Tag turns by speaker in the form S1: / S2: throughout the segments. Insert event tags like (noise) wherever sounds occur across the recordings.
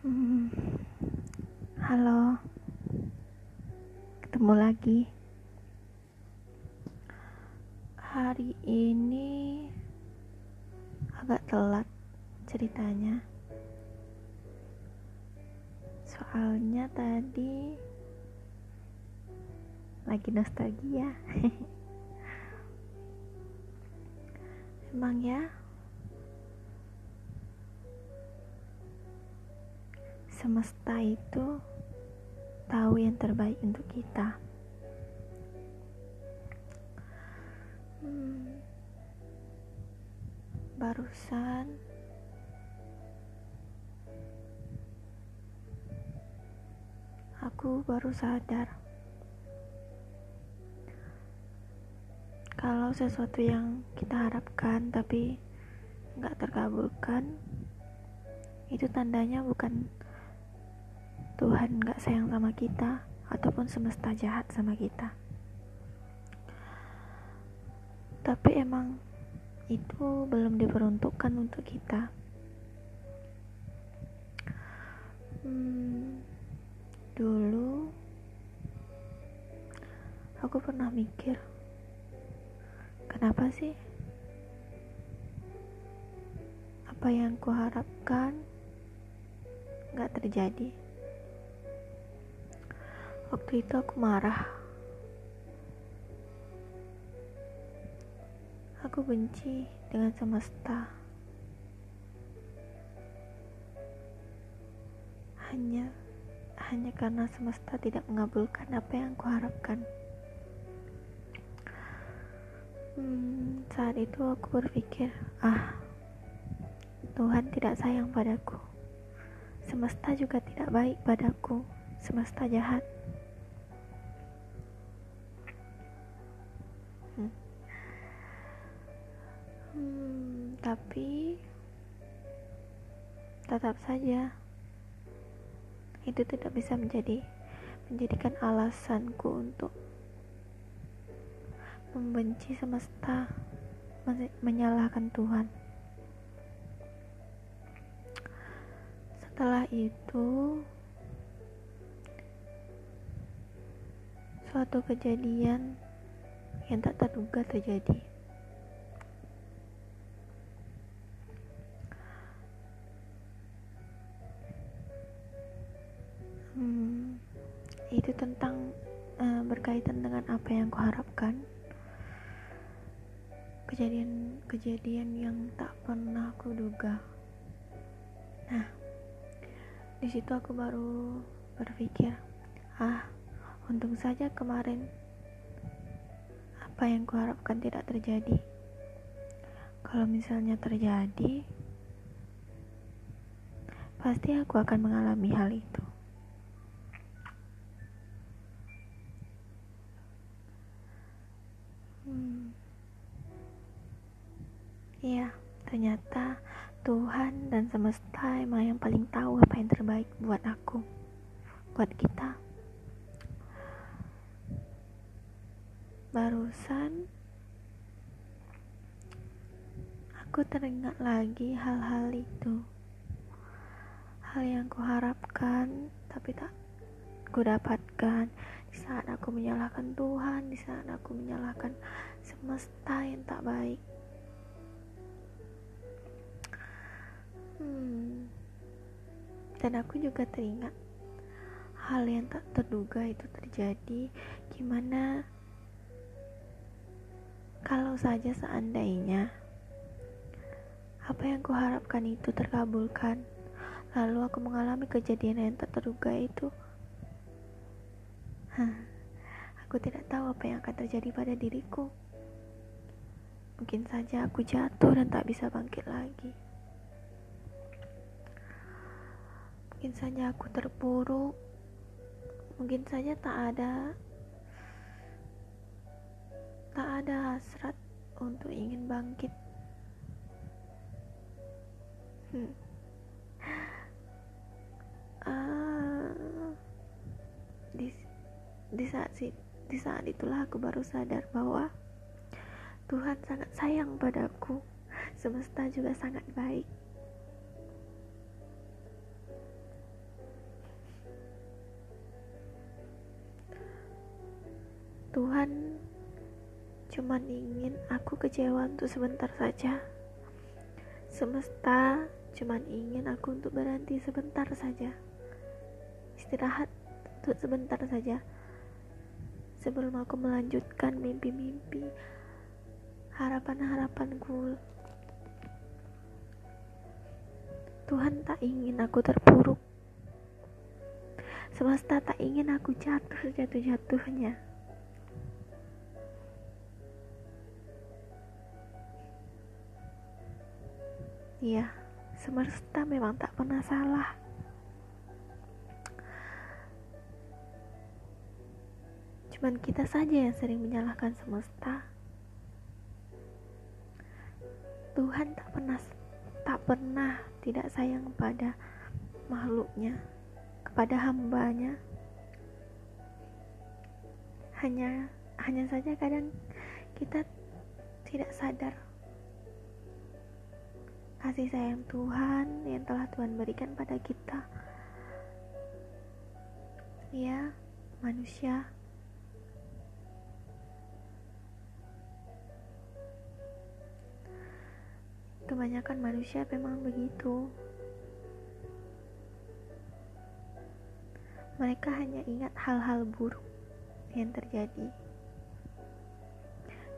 S1: Hmm, halo, ketemu lagi. Hari ini agak telat ceritanya, soalnya tadi lagi nostalgia. (laughs) Emang ya. Semesta itu tahu yang terbaik untuk kita. Hmm, barusan aku baru sadar kalau sesuatu yang kita harapkan tapi nggak terkabulkan itu tandanya bukan Tuhan gak sayang sama kita ataupun semesta jahat sama kita. Tapi emang itu belum diperuntukkan untuk kita. Hmm, dulu aku pernah mikir kenapa sih apa yang kuharapkan gak terjadi Waktu itu aku marah. Aku benci dengan semesta. Hanya hanya karena semesta tidak mengabulkan apa yang kuharapkan. Hmm, saat itu aku berpikir, ah, Tuhan tidak sayang padaku. Semesta juga tidak baik padaku. Semesta jahat. Hmm, tapi tetap saja itu tidak bisa menjadi menjadikan alasanku untuk membenci semesta, menyalahkan Tuhan. Setelah itu, suatu kejadian yang tak terduga terjadi. Hmm, itu tentang uh, berkaitan dengan apa yang kuharapkan. Kejadian-kejadian yang tak pernah kuduga. Nah, di situ aku baru berpikir, ah, untung saja kemarin apa yang kuharapkan tidak terjadi. Kalau misalnya terjadi, pasti aku akan mengalami hal itu. Iya, ternyata Tuhan dan semesta emang yang paling tahu apa yang terbaik buat aku, buat kita. Barusan aku teringat lagi hal-hal itu. Hal yang kuharapkan tapi tak kudapatkan di saat aku menyalahkan Tuhan, di saat aku menyalahkan semesta yang tak baik. Hmm. Dan aku juga teringat hal yang tak terduga itu terjadi. Gimana kalau saja seandainya apa yang kuharapkan itu terkabulkan, lalu aku mengalami kejadian yang tak terduga itu. (laughs) Aku tidak tahu apa yang akan terjadi pada diriku. Mungkin saja aku jatuh dan tak bisa bangkit lagi. Mungkin saja aku terpuruk. Mungkin saja tak ada ada hasrat untuk ingin bangkit. Hmm. Ah, di, di saat si, di saat itulah aku baru sadar bahwa Tuhan sangat sayang padaku. Semesta juga sangat baik. Tuhan cuman ingin aku kecewa untuk sebentar saja. Semesta cuman ingin aku untuk berhenti sebentar saja. Istirahat untuk sebentar saja. Sebelum aku melanjutkan mimpi-mimpi, harapan-harapanku. Tuhan tak ingin aku terpuruk. Semesta tak ingin aku jatuh sejatuh-jatuhnya. Iya, semesta memang tak pernah salah. Cuman kita saja yang sering menyalahkan semesta. Tuhan tak pernah tak pernah tidak sayang kepada makhluknya, kepada hambanya. Hanya hanya saja kadang kita tidak sadar kasih sayang Tuhan yang telah Tuhan berikan pada kita. Ya, manusia. Kebanyakan manusia memang begitu. Mereka hanya ingat hal-hal buruk yang terjadi.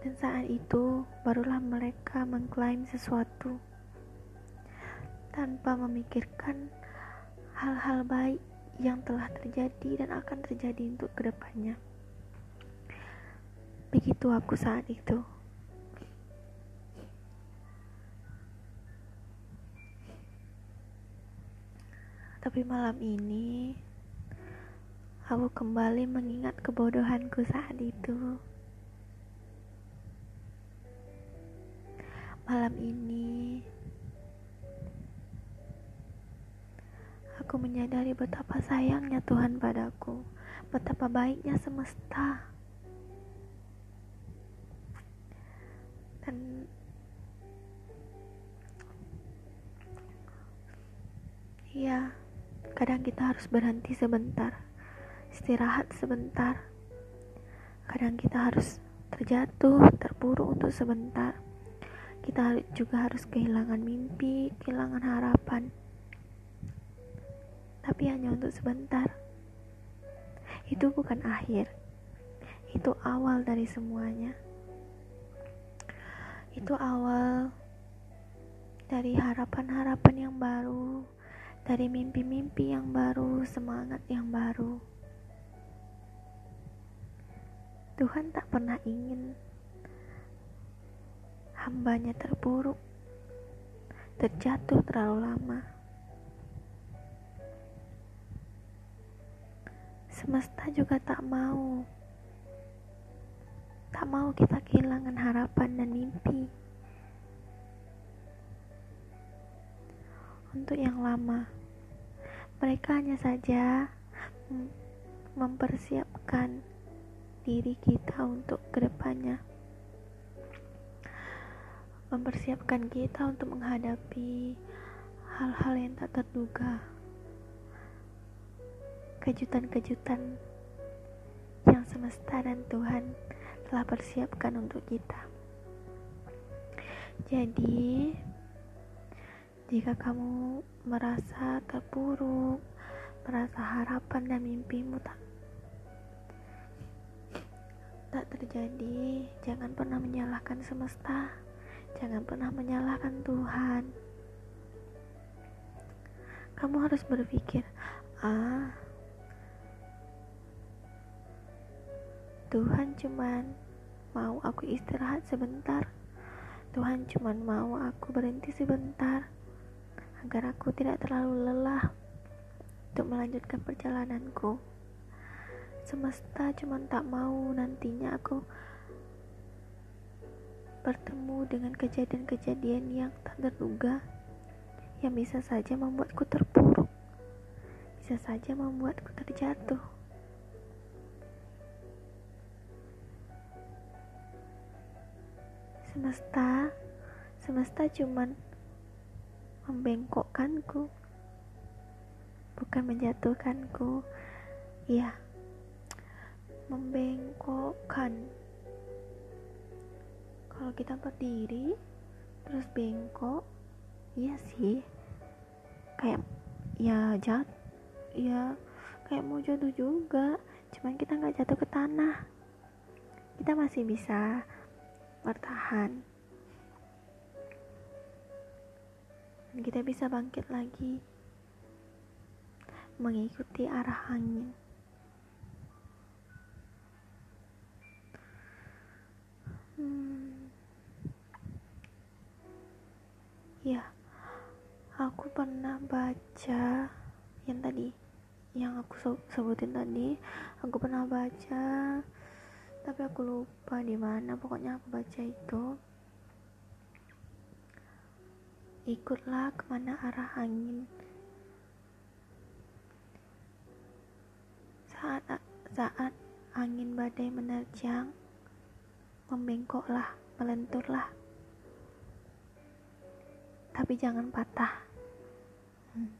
S1: Dan saat itu barulah mereka mengklaim sesuatu tanpa memikirkan hal-hal baik yang telah terjadi dan akan terjadi untuk ke depannya. Begitu aku saat itu. Tapi malam ini, aku kembali mengingat kebodohanku saat itu. Malam ini, Aku menyadari betapa sayangnya Tuhan padaku, betapa baiknya semesta. Dan ya, kadang kita harus berhenti sebentar, istirahat sebentar. Kadang kita harus terjatuh, terpuruk untuk sebentar. Kita juga harus kehilangan mimpi, kehilangan harapan tapi hanya untuk sebentar. Itu bukan akhir, itu awal dari semuanya. Itu awal dari harapan-harapan yang baru, dari mimpi-mimpi yang baru, semangat yang baru. Tuhan tak pernah ingin hambanya terpuruk, terjatuh terlalu lama. Semesta juga tak mau. Tak mau kita kehilangan harapan dan mimpi. Untuk yang lama mereka hanya saja mempersiapkan diri kita untuk ke depannya mempersiapkan kita untuk menghadapi hal-hal yang tak terduga kejutan-kejutan yang semesta dan Tuhan telah persiapkan untuk kita. Jadi, jika kamu merasa terpuruk, merasa harapan dan mimpimu tak tak terjadi, jangan pernah menyalahkan semesta, jangan pernah menyalahkan Tuhan. Kamu harus berpikir, ah, Tuhan cuman mau aku istirahat sebentar. Tuhan cuman mau aku berhenti sebentar agar aku tidak terlalu lelah untuk melanjutkan perjalananku. Semesta cuman tak mau nantinya aku bertemu dengan kejadian-kejadian yang tak terduga yang bisa saja membuatku terpuruk, bisa saja membuatku terjatuh. Semesta, semesta cuman membengkokkanku, bukan menjatuhkanku. Ya, membengkokkan. Kalau kita berdiri terus bengkok iya sih. Kayak ya jat ya kayak mau jatuh juga cuman kita nggak jatuh ke tanah. Kita masih bisa bertahan. Kita bisa bangkit lagi. Mengikuti arah angin. Hmm. ya aku pernah baca yang tadi yang aku sebutin tadi. Aku pernah baca tapi aku lupa di mana. Pokoknya aku baca itu. Ikutlah ke mana arah angin. Saat saat angin badai menerjang membengkoklah melenturlah. Tapi jangan patah. Hmm.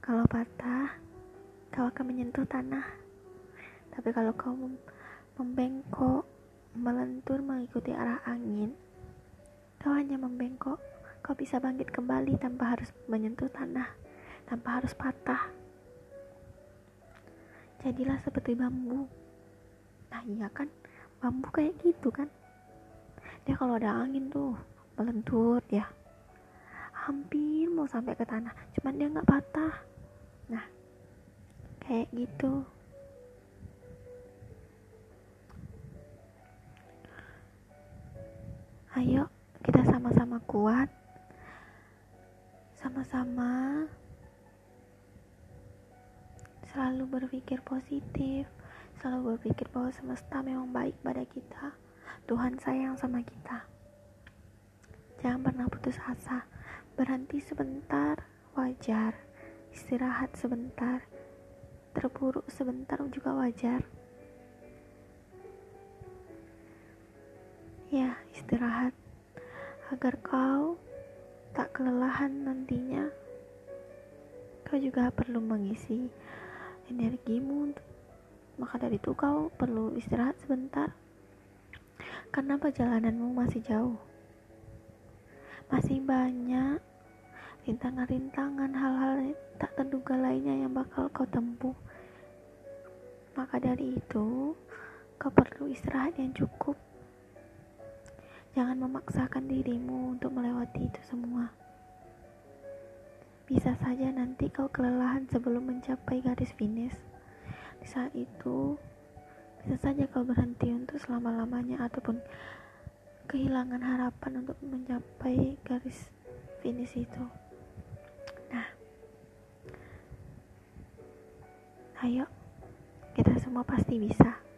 S1: kalau patah kau akan menyentuh tanah. Tapi kalau kau membengkok melentur mengikuti arah angin kau hanya membengkok kau bisa bangkit kembali tanpa harus menyentuh tanah, tanpa harus patah. Jadilah seperti bambu. Nah iya kan, bambu kayak gitu kan. Dia kalau ada angin tuh melentur ya. Hampir mau sampai ke tanah, cuman dia nggak patah. Nah, kayak gitu. Ayo, kita sama-sama kuat sama-sama selalu berpikir positif, selalu berpikir bahwa semesta memang baik pada kita. Tuhan sayang sama kita. Jangan pernah putus asa. Berhenti sebentar, wajar. Istirahat sebentar, terpuruk sebentar juga wajar. Ya, istirahat agar kau tak kelelahan nantinya, kau juga perlu mengisi energimu. Maka dari itu kau perlu istirahat sebentar. Karena perjalananmu masih jauh. Masih banyak rintangan-rintangan hal-hal tak terduga lainnya yang bakal kau tempuh. Maka dari itu, kau perlu istirahat yang cukup Jangan memaksakan dirimu untuk melewati itu semua. Bisa saja nanti kau kelelahan sebelum mencapai garis finish. Di saat itu, bisa saja kau berhenti untuk selama-lamanya ataupun kehilangan harapan untuk mencapai garis finish itu. Nah, ayo, kita semua pasti bisa.